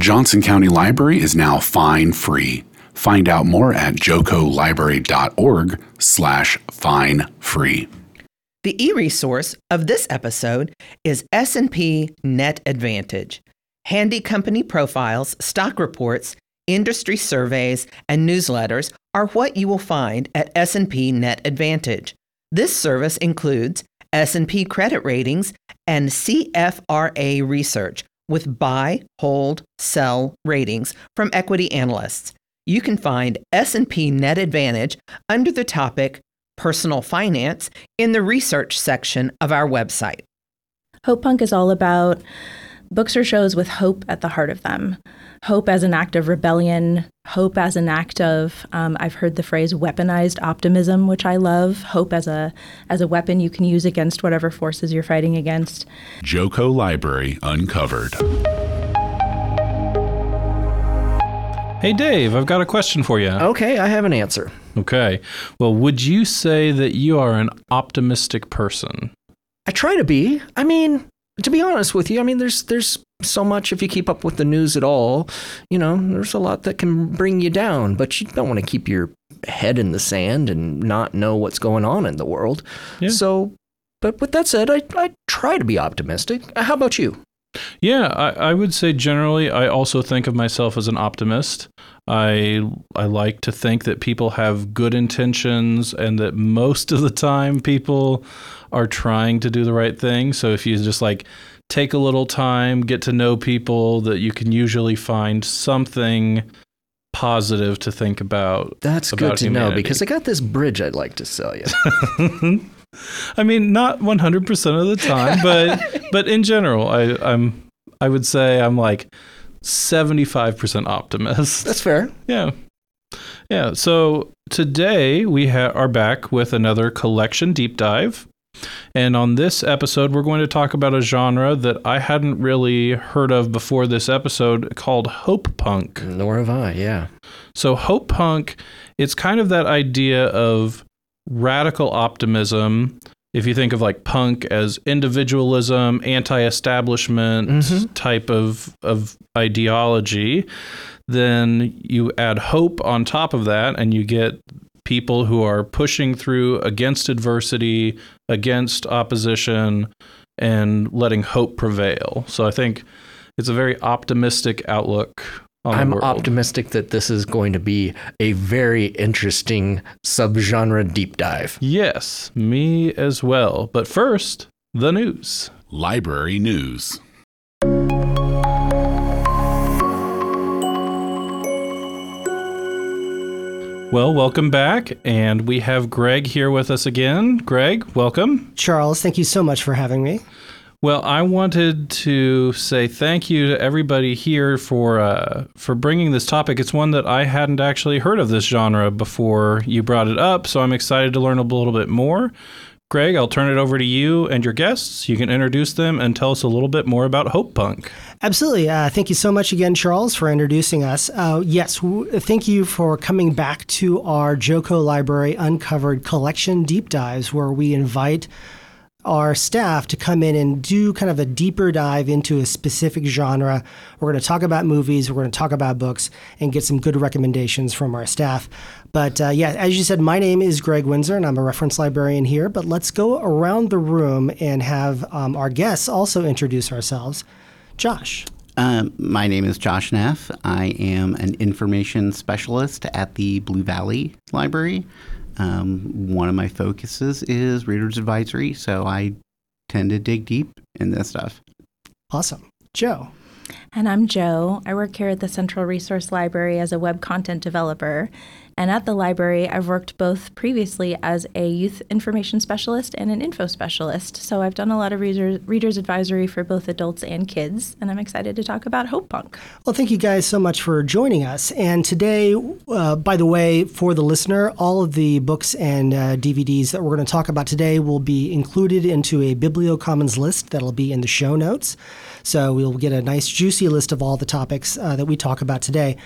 Johnson County Library is now fine free. Find out more at jocolibrary.org slash fine free. The e-resource of this episode is S&P Net Advantage. Handy company profiles, stock reports, industry surveys, and newsletters are what you will find at S&P Net Advantage. This service includes S&P credit ratings and CFRA research with buy, hold, sell ratings from equity analysts. You can find S&P Net Advantage under the topic Personal Finance in the research section of our website. Hope Punk is all about books or shows with hope at the heart of them. Hope as an act of rebellion, hope as an act of um, I've heard the phrase weaponized optimism, which I love. Hope as a as a weapon you can use against whatever forces you're fighting against. Joco Library Uncovered. Hey Dave, I've got a question for you. Okay, I have an answer. Okay. Well, would you say that you are an optimistic person? I try to be. I mean, to be honest with you, I mean, there's there's so much if you keep up with the news at all. You know, there's a lot that can bring you down, but you don't want to keep your head in the sand and not know what's going on in the world. Yeah. So, but with that said, I I try to be optimistic. Uh, How about you? Yeah, I, I would say generally, I also think of myself as an optimist. I I like to think that people have good intentions, and that most of the time people are trying to do the right thing. So if you just like take a little time, get to know people, that you can usually find something positive to think about. That's good about to know because I got this bridge I'd like to sell you. I mean, not 100% of the time, but but in general, I I'm I would say I'm like 75% optimist. That's fair. Yeah. Yeah, so today we ha- are back with another collection deep dive. And on this episode, we're going to talk about a genre that I hadn't really heard of before this episode called hope punk. Nor have I. Yeah. So hope punk, it's kind of that idea of radical optimism. If you think of like punk as individualism, anti-establishment Mhm. type of of ideology, then you add hope on top of that and you get people who are pushing through against adversity, against opposition and letting hope prevail. So I think it's a very optimistic outlook I'm optimistic that this is going to be a very interesting subgenre deep dive. Yes, me as well. But first, the news. Library News. Well, welcome back. And we have Gregg here with us again. Gregg, welcome. Charles, thank you so much for having me. Well, I wanted to say thank you to everybody here for uh, for bringing this topic. It's one that I hadn't actually heard of this genre before you brought it up, so I'm excited to learn a little bit more. Gregg, I'll turn it over to you and your guests. You can introduce them and tell us a little bit more about Hope Punk. Absolutely. Uh, thank you so much again, Charles, for introducing us. Uh, yes, w- thank you for coming back to our Joco Library Uncovered collection deep dives, where we invite our staff to come in and do kind of a deeper dive into a specific genre. We're going to talk about movies, we're going to talk about books, and get some good recommendations from our staff. But uh, yeah, as you said, my name is Gregg Winsor, and I'm a reference librarian here. But let's go around the room and have um, our guests also introduce ourselves. Josh. Um, my name is Josh Neff. I am an information specialist at the Blue Valley Library. Um, one of my focuses is Reader's Advisory, so I tend to dig deep in this stuff. Awesome. Jo. And I'm Jo. I work here at the Central Resource Library as a web content developer. And at the library, I've worked both previously as a youth information specialist and an info specialist. So I've done a lot of reader, readers advisory for both adults and kids. And I'm excited to talk about Hope Punk. Well, thank you guys so much for joining us. And today, uh, by the way, for the listener, all of the books and uh, DVDs that we're going to talk about today will be included into a BiblioCommons list that'll be in the show notes. So we'll get a nice, juicy list of all the topics uh, that we talk about today.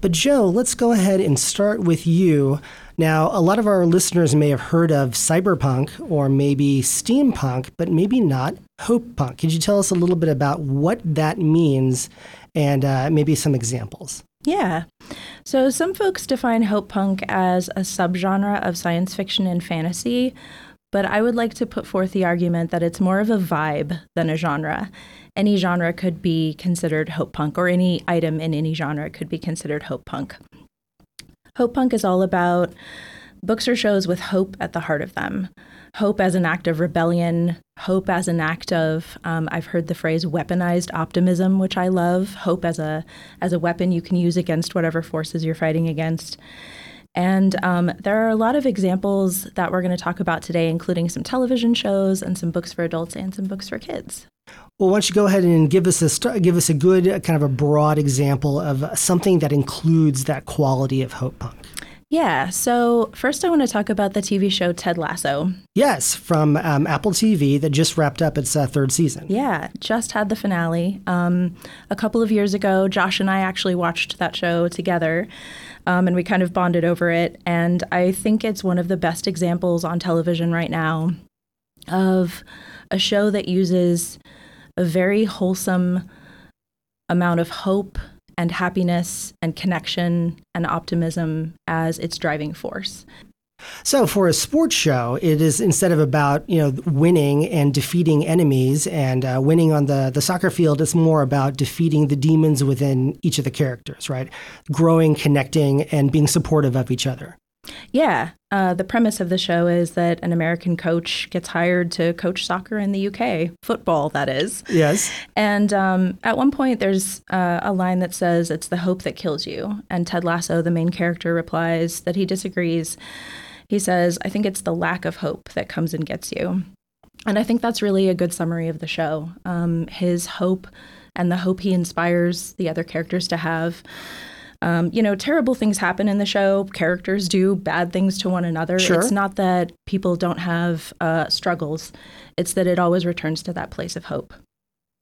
But Jo, let's go ahead and start with you. Now, a lot of our listeners may have heard of cyberpunk or maybe steampunk, but maybe not hope punk. Could you tell us a little bit about what that means and uh, maybe some examples. Yeah. So some folks define hope punk as a subgenre of science fiction and fantasy, but I would like to put forth the argument that it's more of a vibe than a genre. Any genre could be considered hope punk, or any item in any genre could be considered hope punk. Hope punk is all about books or shows with hope at the heart of them. Hope as an act of rebellion, hope as an act of um, I've heard the phrase weaponized optimism, which I love. Hope as a as a weapon you can use against whatever forces you're fighting against. And um, there are a lot of examples that we're going to talk about today, including some television shows and some books for adults and some books for kids. Well, why don't you go ahead and give us a give us a good kind of a broad example of something that includes that quality of hope punk. Yeah. So first, I want to talk about the TV show Ted Lasso. Yes, from um, Apple TV that just wrapped up its uh, third season. Yeah, just had the finale um, a couple of years ago. Josh and I actually watched that show together. Um, and we kind of bonded over it. And I think it's one of the best examples on television right now of a show that uses a very wholesome amount of hope and happiness and connection and optimism as its driving force. So, for a sports show, it is instead of about you know winning and defeating enemies and uh, winning on the the soccer field, it's more about defeating the demons within each of the characters, right? Growing, connecting, and being supportive of each other. Yeah. Uh, the premise of the show is that an American coach gets hired to coach soccer in the UK, football, that is. Yes. And um, at one point, there's uh, a line that says, It's the hope that kills you. And Ted Lasso, the main character, replies that he disagrees. He says, I think it's the lack of hope that comes and gets you. And I think that's really a good summary of the show. Um, his hope and the hope he inspires the other characters to have um, you know, terrible things happen in the show. Characters do bad things to one another. Sure. It's not that people don't have uh, struggles, it's that it always returns to that place of hope.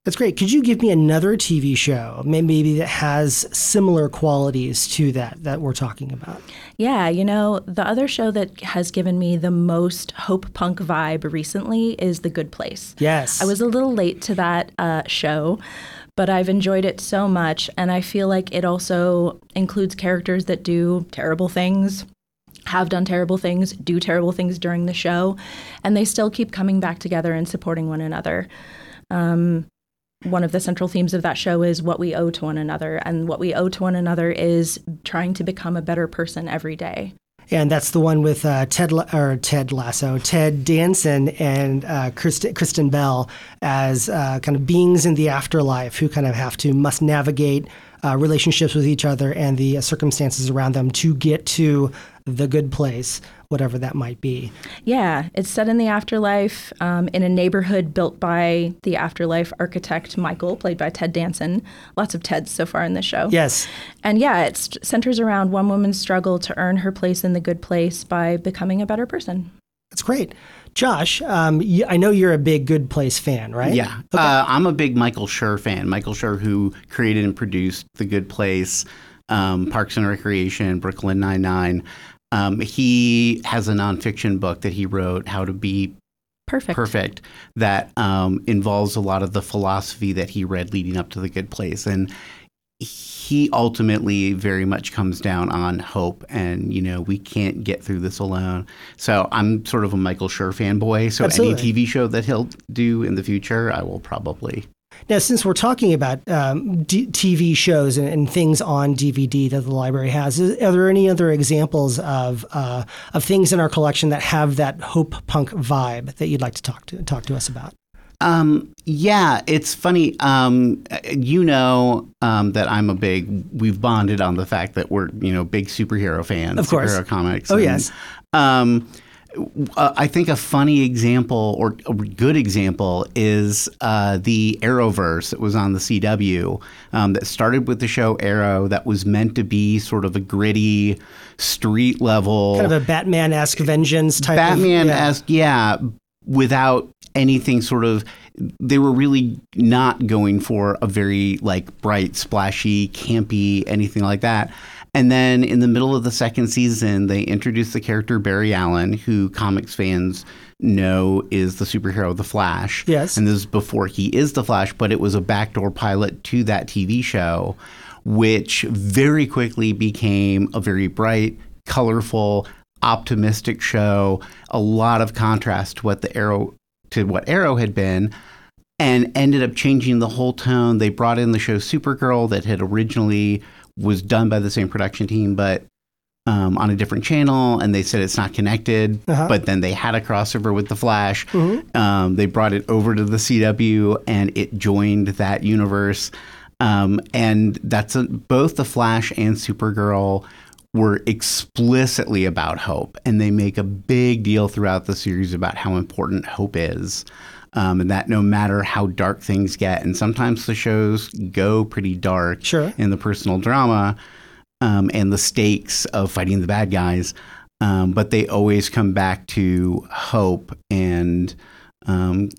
That's great. Could you give me another TV show, maybe that has similar qualities to that that we're talking about? Yeah, you know, the other show that has given me the most hope punk vibe recently is The Good Place. Yes. I was a little late to that uh, show, but I've enjoyed it so much. And I feel like it also includes characters that do terrible things, have done terrible things, do terrible things during the show, and they still keep coming back together and supporting one another. Um, one of the central themes of that show is what we owe to one another. And what we owe to one another is trying to become a better person every day and that's the one with uh, Ted or Ted Lasso, Ted Danson, and uh, Kristen, Kristen Bell as uh, kind of beings in the afterlife who kind of have to must navigate uh, relationships with each other and the circumstances around them to get to the good place, whatever that might be. Yeah, it's set in the afterlife um, in a neighborhood built by the afterlife architect Michael, played by Ted Danson. Lots of Teds so far in the show. Yes. And yeah, it centers around one woman's struggle to earn her place in the good place by becoming a better person. That's great. Josh, um, I know you're a big Good Place fan, right? Yeah. Okay. Uh, I'm a big Michael Schur fan. Michael Schur, who created and produced The Good Place, um, Parks and Recreation, Brooklyn Nine-Nine. Um, he has a nonfiction book that he wrote, How to Be Perfect. Perfect, that um, involves a lot of the philosophy that he read leading up to The Good Place. And he ultimately very much comes down on hope and you know we can't get through this alone so i'm sort of a michael schur fanboy so Absolutely. any tv show that he'll do in the future i will probably now, since we're talking about um, D- TV shows and, and, things on DVD that the library has, is, are there any other examples of uh, of things in our collection that have that hope punk vibe that you'd like to talk to talk to us about? Um, yeah, it's funny. Um, you know um, that I'm a big. We've bonded on the fact that we're you know big superhero fans. Of course, superhero comics. Oh and, yes. Um, uh, I think a funny example or a good example is uh, the Arrowverse that was on the CW um, that started with the show Arrow that was meant to be sort of a gritty street level kind of a Batman esque vengeance type Batman esque yeah. yeah without anything sort of they were really not going for a very like bright splashy campy anything like that And then in the middle of the second season, they introduced the character Barry Allen, who comics fans know is the superhero The Flash. Yes. And this is before he is The Flash, but it was a backdoor pilot to that TV show, which very quickly became a very bright, colorful, optimistic show. A lot of contrast to what the Arrow to what Arrow had been and ended up changing the whole tone. They brought in the show Supergirl that had originally was done by the same production team, but um, on a different channel, and they said it's not connected. Uh-huh. But then they had a crossover with the Flash. Um, they brought it over to the CW, and it joined that universe. Um, and that's a, both the Flash and Supergirl were explicitly about hope, and they make a big deal throughout the series about how important hope is. Um, and that no matter how dark things get, and sometimes the shows go pretty dark Sure. in the personal drama um, and the stakes of fighting the bad guys, um, but they always come back to hope and um,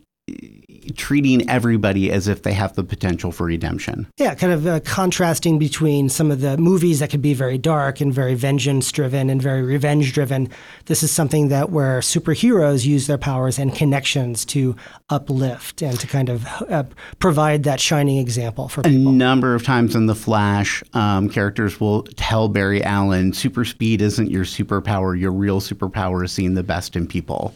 treating everybody as if they have the potential for redemption. Yeah, kind of uh, contrasting between some of the movies that could be very dark and very vengeance driven and very revenge driven. This is something that where superheroes use their powers and connections to uplift and to kind of uh, provide that shining example for A number of times in The Flash, um, characters will tell Barry Allen, super speed isn't your superpower. Your real superpower is seeing the best in people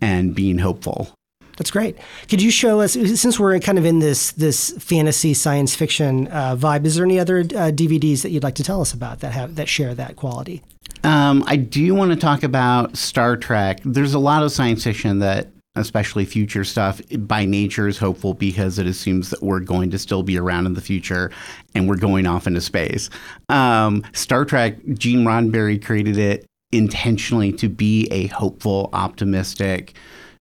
and being hopeful. That's great. Could you show us, since we're kind of in this this fantasy science fiction uh, vibe, is there any other uh, DVDs that you'd like to tell us about that have that share that quality? Um, I do want to talk about Star Trek. There's a lot of science fiction that, especially future stuff, by nature is hopeful because it assumes that we're going to still be around in the future and we're going off into space. Um, Star Trek, Gene Roddenberry created it intentionally to be a hopeful, optimistic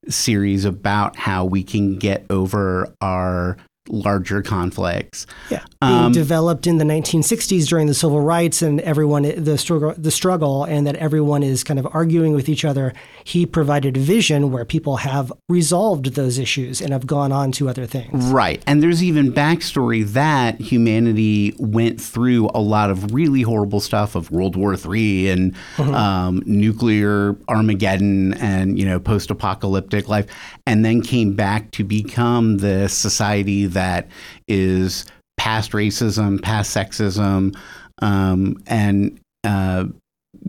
series about how we can get over our larger conflicts. Yeah, Um, developed in the 1960s during the civil rights and everyone the struggle, the struggle, and that everyone is kind of arguing with each other. He provided a vision where people have resolved those issues and have gone on to other things. Right. And there's even backstory that humanity went through a lot of really horrible stuff of World War III and um, nuclear Armageddon and, you know, post apocalyptic life, and then came back to become the society that is past racism, past sexism, um, and uh,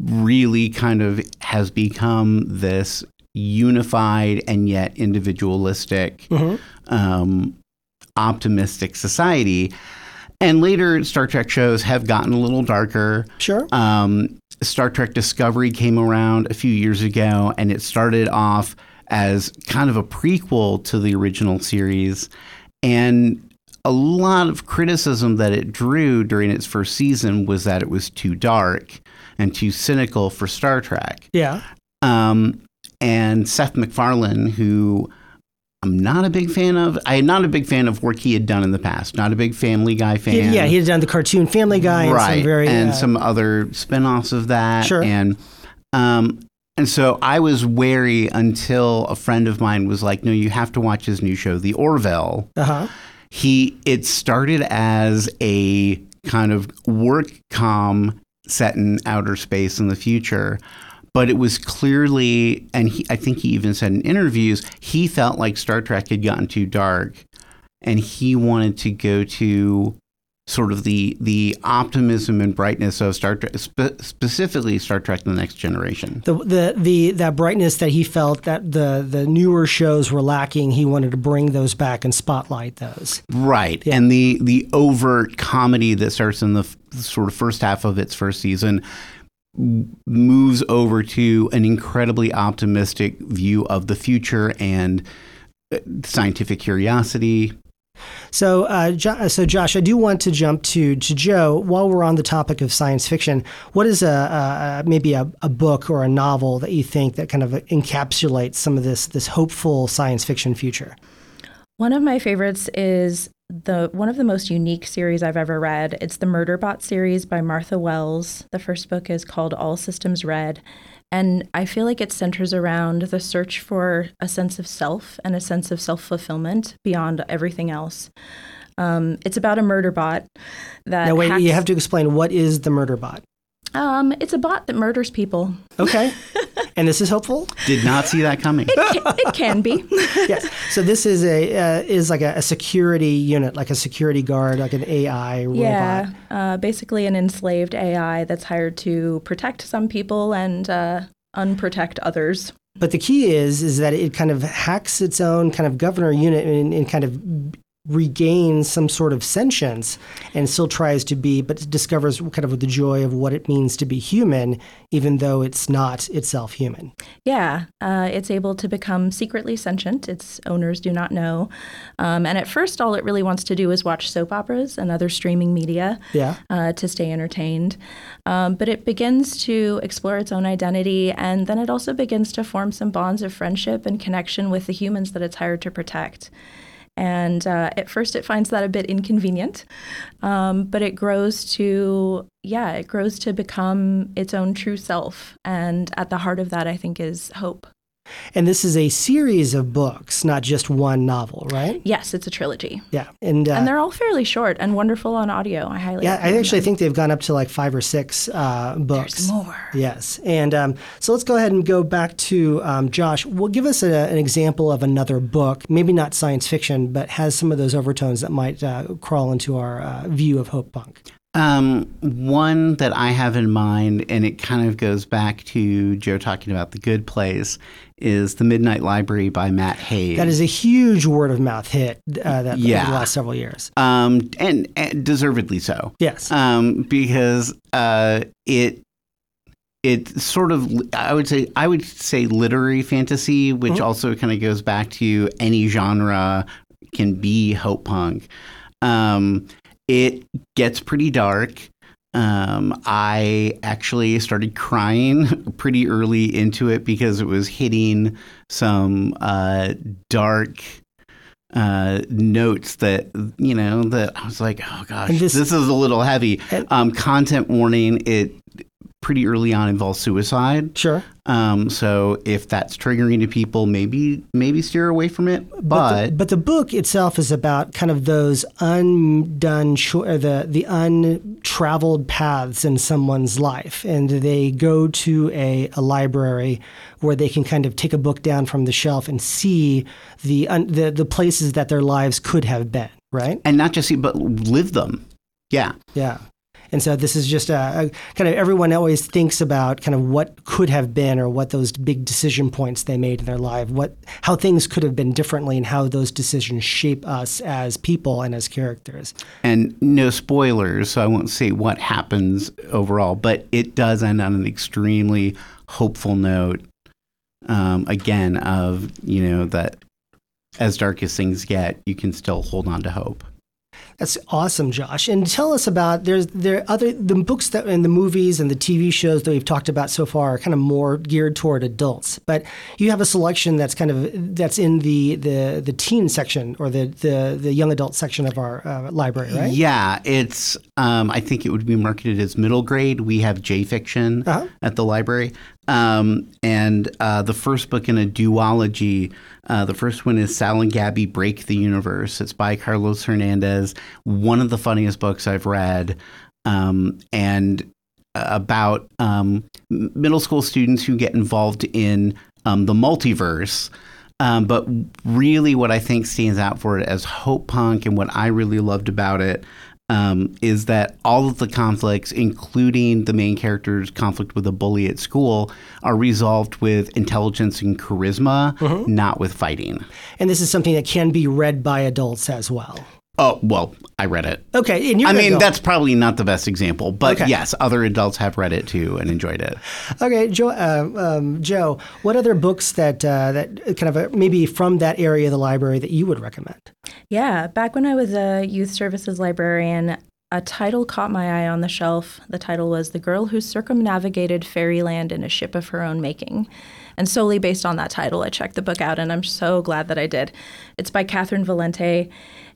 really kind of has become this unified and yet individualistic, um, optimistic society. And later, Star Trek shows have gotten a little darker. Sure. Um, Star Trek Discovery came around a few years ago, and it started off as kind of a prequel to the original series. And a lot of criticism that it drew during its first season was that it was too dark and too cynical for Star Trek. Yeah. Um, and Seth MacFarlane, who I'm not a big fan of, I am not a big fan of work he had done in the past. Not a big Family Guy fan. He- yeah, he had done the cartoon Family Guy and right, some very and uh, some other spin-offs of that. Sure. And um, and so I was wary until a friend of mine was like, "No, you have to watch his new show, The Orville." uh-huh. he it started as a kind of work com set in outer space in the future but it was clearly and he, i think he even said in interviews he felt like star trek had gotten too dark and he wanted to go to sort of the the optimism and brightness of star trek spe- specifically star trek the next generation the, the the that brightness that he felt that the the newer shows were lacking, he wanted to bring those back and spotlight those. Right. And the the overt comedy that starts in the f- sort of first half of its first season moves over to an incredibly optimistic view of the future and uh, scientific curiosity. So, uh, jo- so Josh, I do want to jump to to Jo while we're on the topic of science fiction. What is a, a maybe a, a book or a novel that you think that kind of encapsulates some of this this hopeful science fiction future? One of my favorites is the one of the most unique series I've ever read. It's the Murderbot series by Martha Wells. The first book is called All Systems Red. And I feel like it centers around the search for a sense of self and a sense of self fulfillment beyond everything else. Um, it's about a murder bot that. Now, wait, hacks- you have to explain what is the murder bot. Um, it's a bot that murders people. Okay. and this is hopeful? Did not see that coming. It can, it can be. yes. So this is a uh, is like a, a security unit, like a security guard, like an AI robot. yeah, uh, basically an enslaved AI that's hired to protect some people and uh, unprotect others. But the key is is that it kind of hacks its own kind of governor unit and, and kind of regains some sort of sentience and still tries to be but discovers kind of the joy of what it means to be human even though it's not itself human Yeah, uh, it's able to become secretly sentient. Its owners do not know. Um, and at first, all it really wants to do is watch soap operas and other streaming media yeah uh, to stay entertained. Um, but it begins to explore its own identity, and then it also begins to form some bonds of friendship and connection with the humans that it's hired to protect. And uh, at first, it finds that a bit inconvenient, um, but it grows to, yeah, it grows to become its own true self. And at the heart of that, I think, is hope. And this is a series of books not just one novel right Yes, it's a trilogy. yeah and, uh, and they're all fairly short and wonderful on audio. I highly yeah i actually them. think they've gone up to like five or six uh, books There's more. Yes. And um, so let's go ahead and go back to um, Josh. Well, give us a, an example of another book, maybe not science fiction, but has some of those overtones that might uh, crawl into our uh, view of Hope Punk. Um, one that I have in mind, and it kind of goes back to Jo talking about the good place, is The Midnight Library by Matt Haig. That is a huge word of mouth hit uh, that Yeah. over the last several years. um, and, and deservedly so. Yes. um, because uh, it it sort of I would say I would say literary fantasy, which Mhm. also kind of goes back to any genre can be hope punk. Um, it gets pretty dark. Um, I actually started crying pretty early into it because it was hitting some uh, dark uh, notes that you know that I was like, oh gosh, this, this- is a little heavy. Um, content warning: it pretty early on involves suicide. sure. Um, so if that's triggering to people, maybe maybe steer away from it. But, the, but the book itself is about kind of those undone, cho- or the the untraveled paths in someone's life, and they go to a, a library where they can kind of take a book down from the shelf and see the un, the the places that their lives could have been. Right? and not just see, but live them. Yeah. Yeah. And so this is just a, a kind of everyone always thinks about kind of what could have been or what those big decision points they made in their life, what how things could have been differently and how those decisions shape us as people and as characters. And no spoilers, so I won't say what happens overall, but it does end on an extremely hopeful note. Um, again, of you know that as dark as things get, you can still hold on to hope. That's awesome, Josh. And tell us about there's there are other the books that and the movies and the TV shows that we've talked about so far are kind of more geared toward adults. But you have a selection that's kind of that's in the the the teen section or the the, the young adult section of our uh, library, right? Yeah, it's. Um, I think it would be marketed as middle grade. We have J fiction Uh-huh. at the library, um, and uh, the first book in a duology. Uh, the first one is Sal and Gabby Break the Universe. It's by Carlos Hernandez. One of the funniest books I've read, um, and about um, middle school students who get involved in um, the multiverse. Um, but really, what I think stands out for it as Hope Punk and what I really loved about it um, is that all of the conflicts, including the main character's conflict with a bully at school, are resolved with intelligence and charisma, not with fighting. And this is something that can be read by adults as well. Oh, well, I read it. Okay, and you're I mean, adult. that's probably not the best example, but Okay. yes, other adults have read it too and enjoyed it. okay. Jo, uh, um, Jo, what other books that uh, that kind of uh, maybe from that area of the library that you would recommend? Yeah, back when I was a youth services librarian, a title caught my eye on the shelf. The title was The Girl Who Circumnavigated Fairyland in a Ship of Her Own Making. And solely based on that title, I checked the book out, and I'm so glad that I did. It's by Catherynne Valente,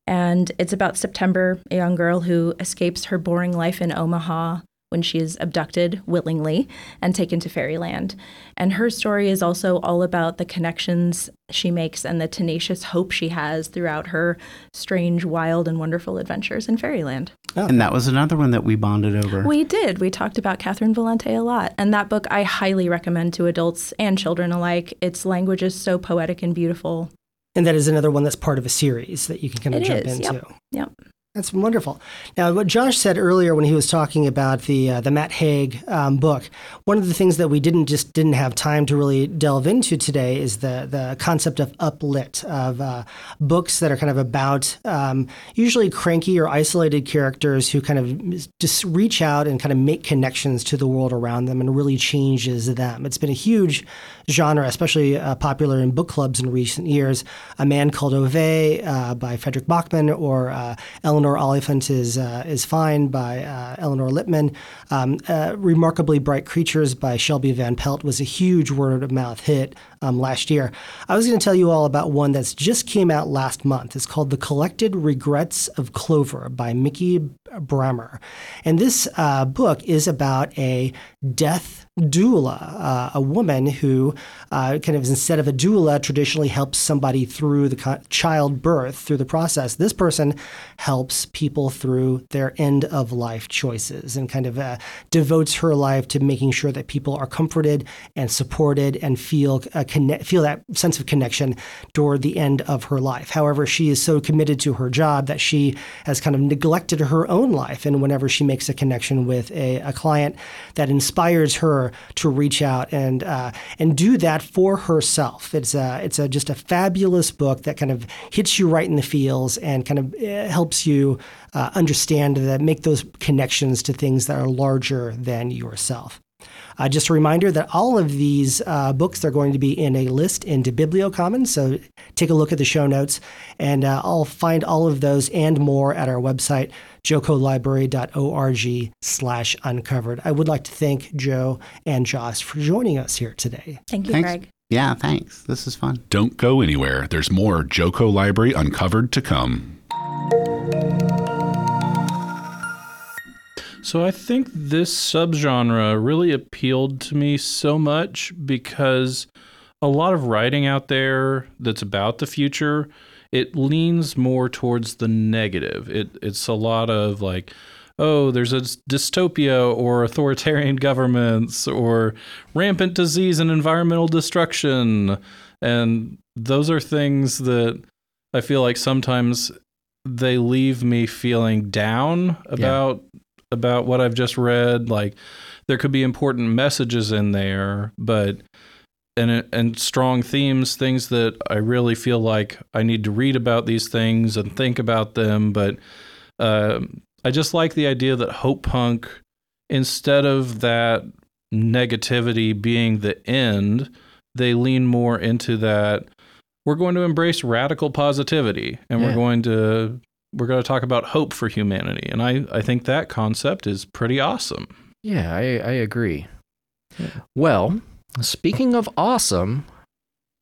and it's about September, a young girl who escapes her boring life in Omaha when she is abducted willingly and taken to fairyland. And her story is also all about the connections she makes and the tenacious hope she has throughout her strange, wild, and wonderful adventures in fairyland. Oh. And that was another one that we bonded over. We did. We talked about Catherynne Valente a lot. And that book I highly recommend to adults and children alike. Its language is so poetic and beautiful. And that is another one that's part of a series that you can kind of It jump is, into. yep. Yep. That's wonderful. Now, what Josh said earlier when he was talking about the uh, the Matt Haig um, book, one of the things that we didn't just didn't have time to really delve into today is the the concept of uplit of uh, books that are kind of about um, usually cranky or isolated characters who kind of just reach out and kind of make connections to the world around them and really changes them. It's been a huge genre, especially uh, popular in book clubs in recent years. A Man Called Ove uh, by Fredrik Backman or uh, Eleanor Oliphant is uh, is Fine by uh, Eleanor Lippman. Um, Remarkably Bright Creatures by Shelby Van Pelt was a huge word of mouth hit um, last year. I was going to tell you all about one that's just came out last month. It's called The Collected Regrets of Clover by Mikki Brammer, And this book is about a death doula, uh, a woman who uh, kind of instead of a doula traditionally helps somebody through the co- childbirth through the process. This person helps people through their end of life choices and kind of uh, devotes her life to making sure that people are comforted and supported and feel uh, conne- feel that sense of connection toward the end of her life. However, she is so committed to her job that she has kind of neglected her own life, and whenever she makes a connection with a, a client, that inspires her to reach out and uh, and do that for herself. It's a it's a just a fabulous book that kind of hits you right in the feels and kind of uh, helps you uh, understand that make those connections to things that are larger than yourself. Uh, just a reminder that all of these uh, books are going to be in a list into BiblioCommons, so take a look at the show notes, and uh, I'll find all of those and more at our website, jocolibrary.org slash uncovered. I would like to thank Jo and Josh for joining us here today. Thank you, Thanks. Gregg. Yeah, thanks. This is fun. Don't go anywhere. There's more Joko Library Uncovered to come. So I think this subgenre really appealed to me so much because a lot of writing out there that's about the future, it leans more towards the negative. It it's a lot of like oh, there's a dystopia or authoritarian governments or rampant disease and environmental destruction. And those are things that I feel like sometimes they leave me feeling down about about what I've just read. Like there could be important messages in there, but and and strong themes, things that I really feel like I need to read about these things and think about them. But uh, I just like the idea that hope punk, instead of that negativity being the end, they lean more into that. We're going to embrace radical positivity, and we're going to we're going to talk about hope for humanity. And I, I think that concept is pretty awesome. Yeah, I, I agree. Well, speaking of awesome,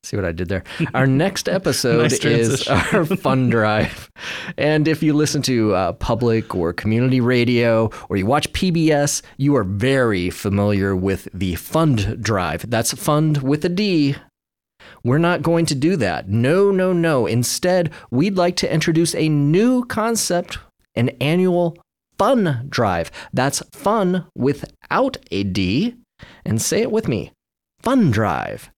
see what I did there? Our next episode Nice is our fun drive. And if you listen to uh, public or community radio or you watch PBS, you are very familiar with the fund drive. That's fund with a D. We're not going to do that. No, no, no. Instead, we'd like to introduce a new concept an annual fun drive. That's fun without a D. And say it with me fun drive.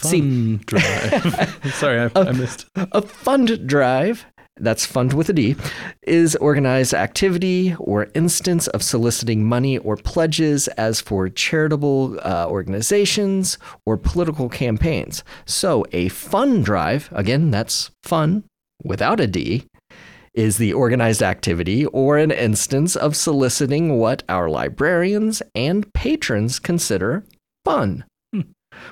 See, Fun drive. Sorry, I, I missed. a fund drive, that's fund with a D, is organized activity or instance of soliciting money or pledges as for charitable uh, organizations or political campaigns. So a fund drive, again, that's fun without a D, is the organized activity or an instance of soliciting what our librarians and patrons consider fun.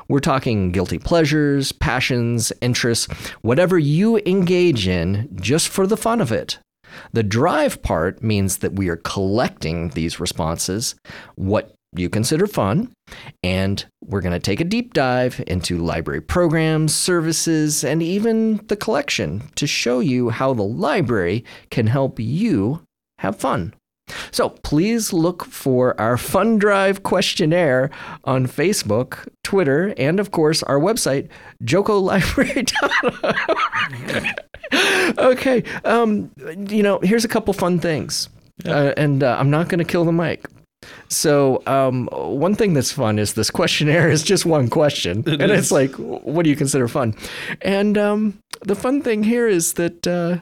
We're talking guilty pleasures, passions, interests, whatever you engage in just for the fun of it. The drive part means that we are collecting these responses, what you consider fun, and we're going to take a deep dive into library programs, services, and even the collection to show you how the library can help you have fun. So please look for our Fun Drive questionnaire on Facebook, Twitter, and of course our website, jocolibrary.org. okay, um, you know, here's a couple fun things, uh, and uh, I'm not going to kill the mic. So um, one thing that's fun is this questionnaire is just one question, It and is. it's like, what do you consider fun? And um, the fun thing here is that uh,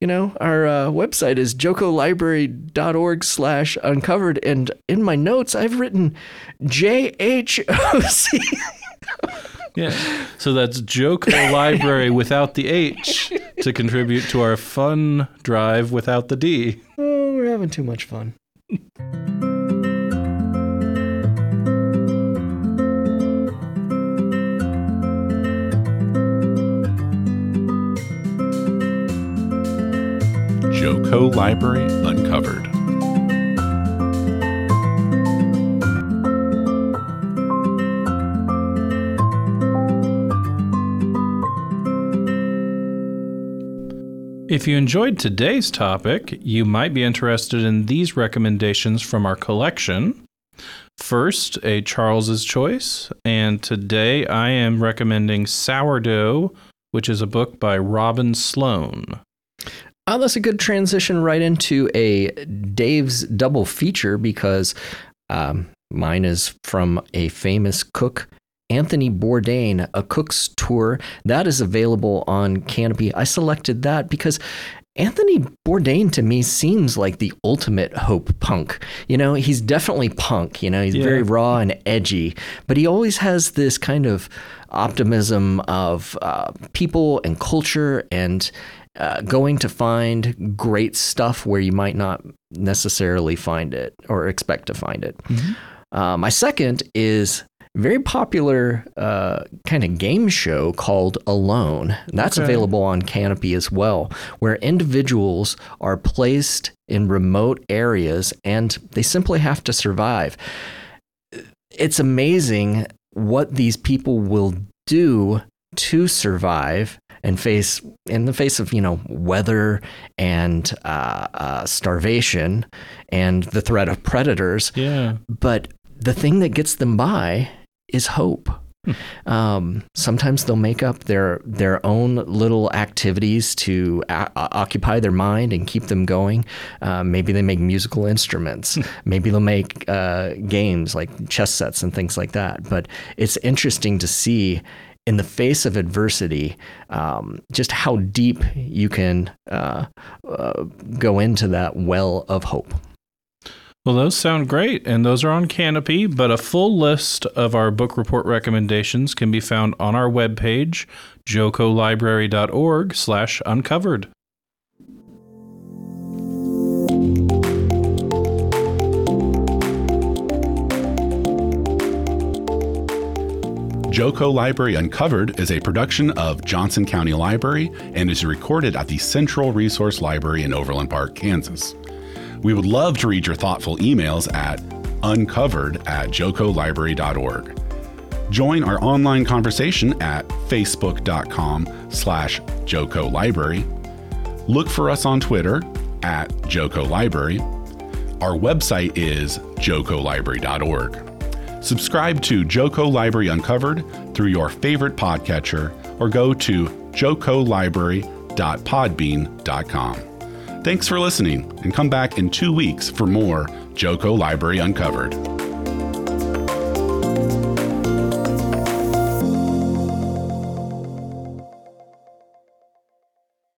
you know our uh, website is jocolibrary.org slash uncovered, and in my notes I've written J H O C. Yeah. So that's Joko Library without the H to contribute to our fun drive without the D. Oh, we're having too much fun. Joko Library Uncovered. If you enjoyed today's topic, you might be interested in these recommendations from our collection. First, a Charles's Choice, and today I am recommending Sourdough, which is a book by Robin Sloan. Oh, that's a good transition right into a Dave's double feature because um, mine is from a famous cook, Anthony Bourdain, a cook's tour. That is available on Kanopy. I selected that because Anthony Bourdain to me seems like the ultimate hope punk. You know, he's definitely punk. You know, he's Yeah. very raw and edgy, but he always has this kind of optimism of uh, people and culture and uh, going to find great stuff where you might not necessarily find it or expect to find it. Uh, my second is very popular uh, kind of game show called Alone. That's Okay. available on Kanopy as well, where individuals are placed in remote areas and they simply have to survive. It's amazing what these people will do to survive and face in the face of you know weather and uh, uh, starvation and the threat of predators Yeah. but the thing that gets them by is hope. Um, sometimes they'll make up their their own little activities to a- occupy their mind and keep them going. Uh, maybe they make musical instruments. maybe they'll make uh, games like chess sets and things like that. But it's interesting to see. In the face of adversity, um, just how deep you can uh, uh, go into that well of hope. Well, those sound great, and those are on Kanopy, but a full list of our book report recommendations can be found on our webpage, jocolibrary.org slash uncovered. Joko Library Uncovered is a production of Johnson County Library and is recorded at the Central Resource Library in Overland Park, Kansas. We would love to read your thoughtful emails at uncovered at jocolibrary.org. Join our online conversation at facebook.com slash Joko Library. Look for us on Twitter at Joko Library. Our website is jocolibrary.org. Subscribe to Joko Library Uncovered through your favorite podcatcher or go to jocolibrary.podbean.com. Thanks for listening and come back in two weeks for more Joko Library Uncovered.